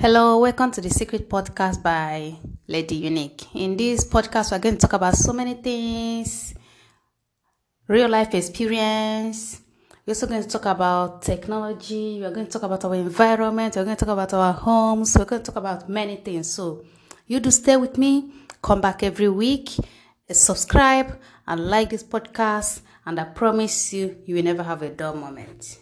Hello, welcome to the Secret Podcast by Lady Unique. In this podcast, we're going to talk about so many things real life experience. We're also going to talk about technology. We're going to talk about our environment. We're going to talk about our homes. We're going to talk about many things. So, you do stay with me. Come back every week. Eh, subscribe and like this podcast. And I promise you, you will never have a dull moment.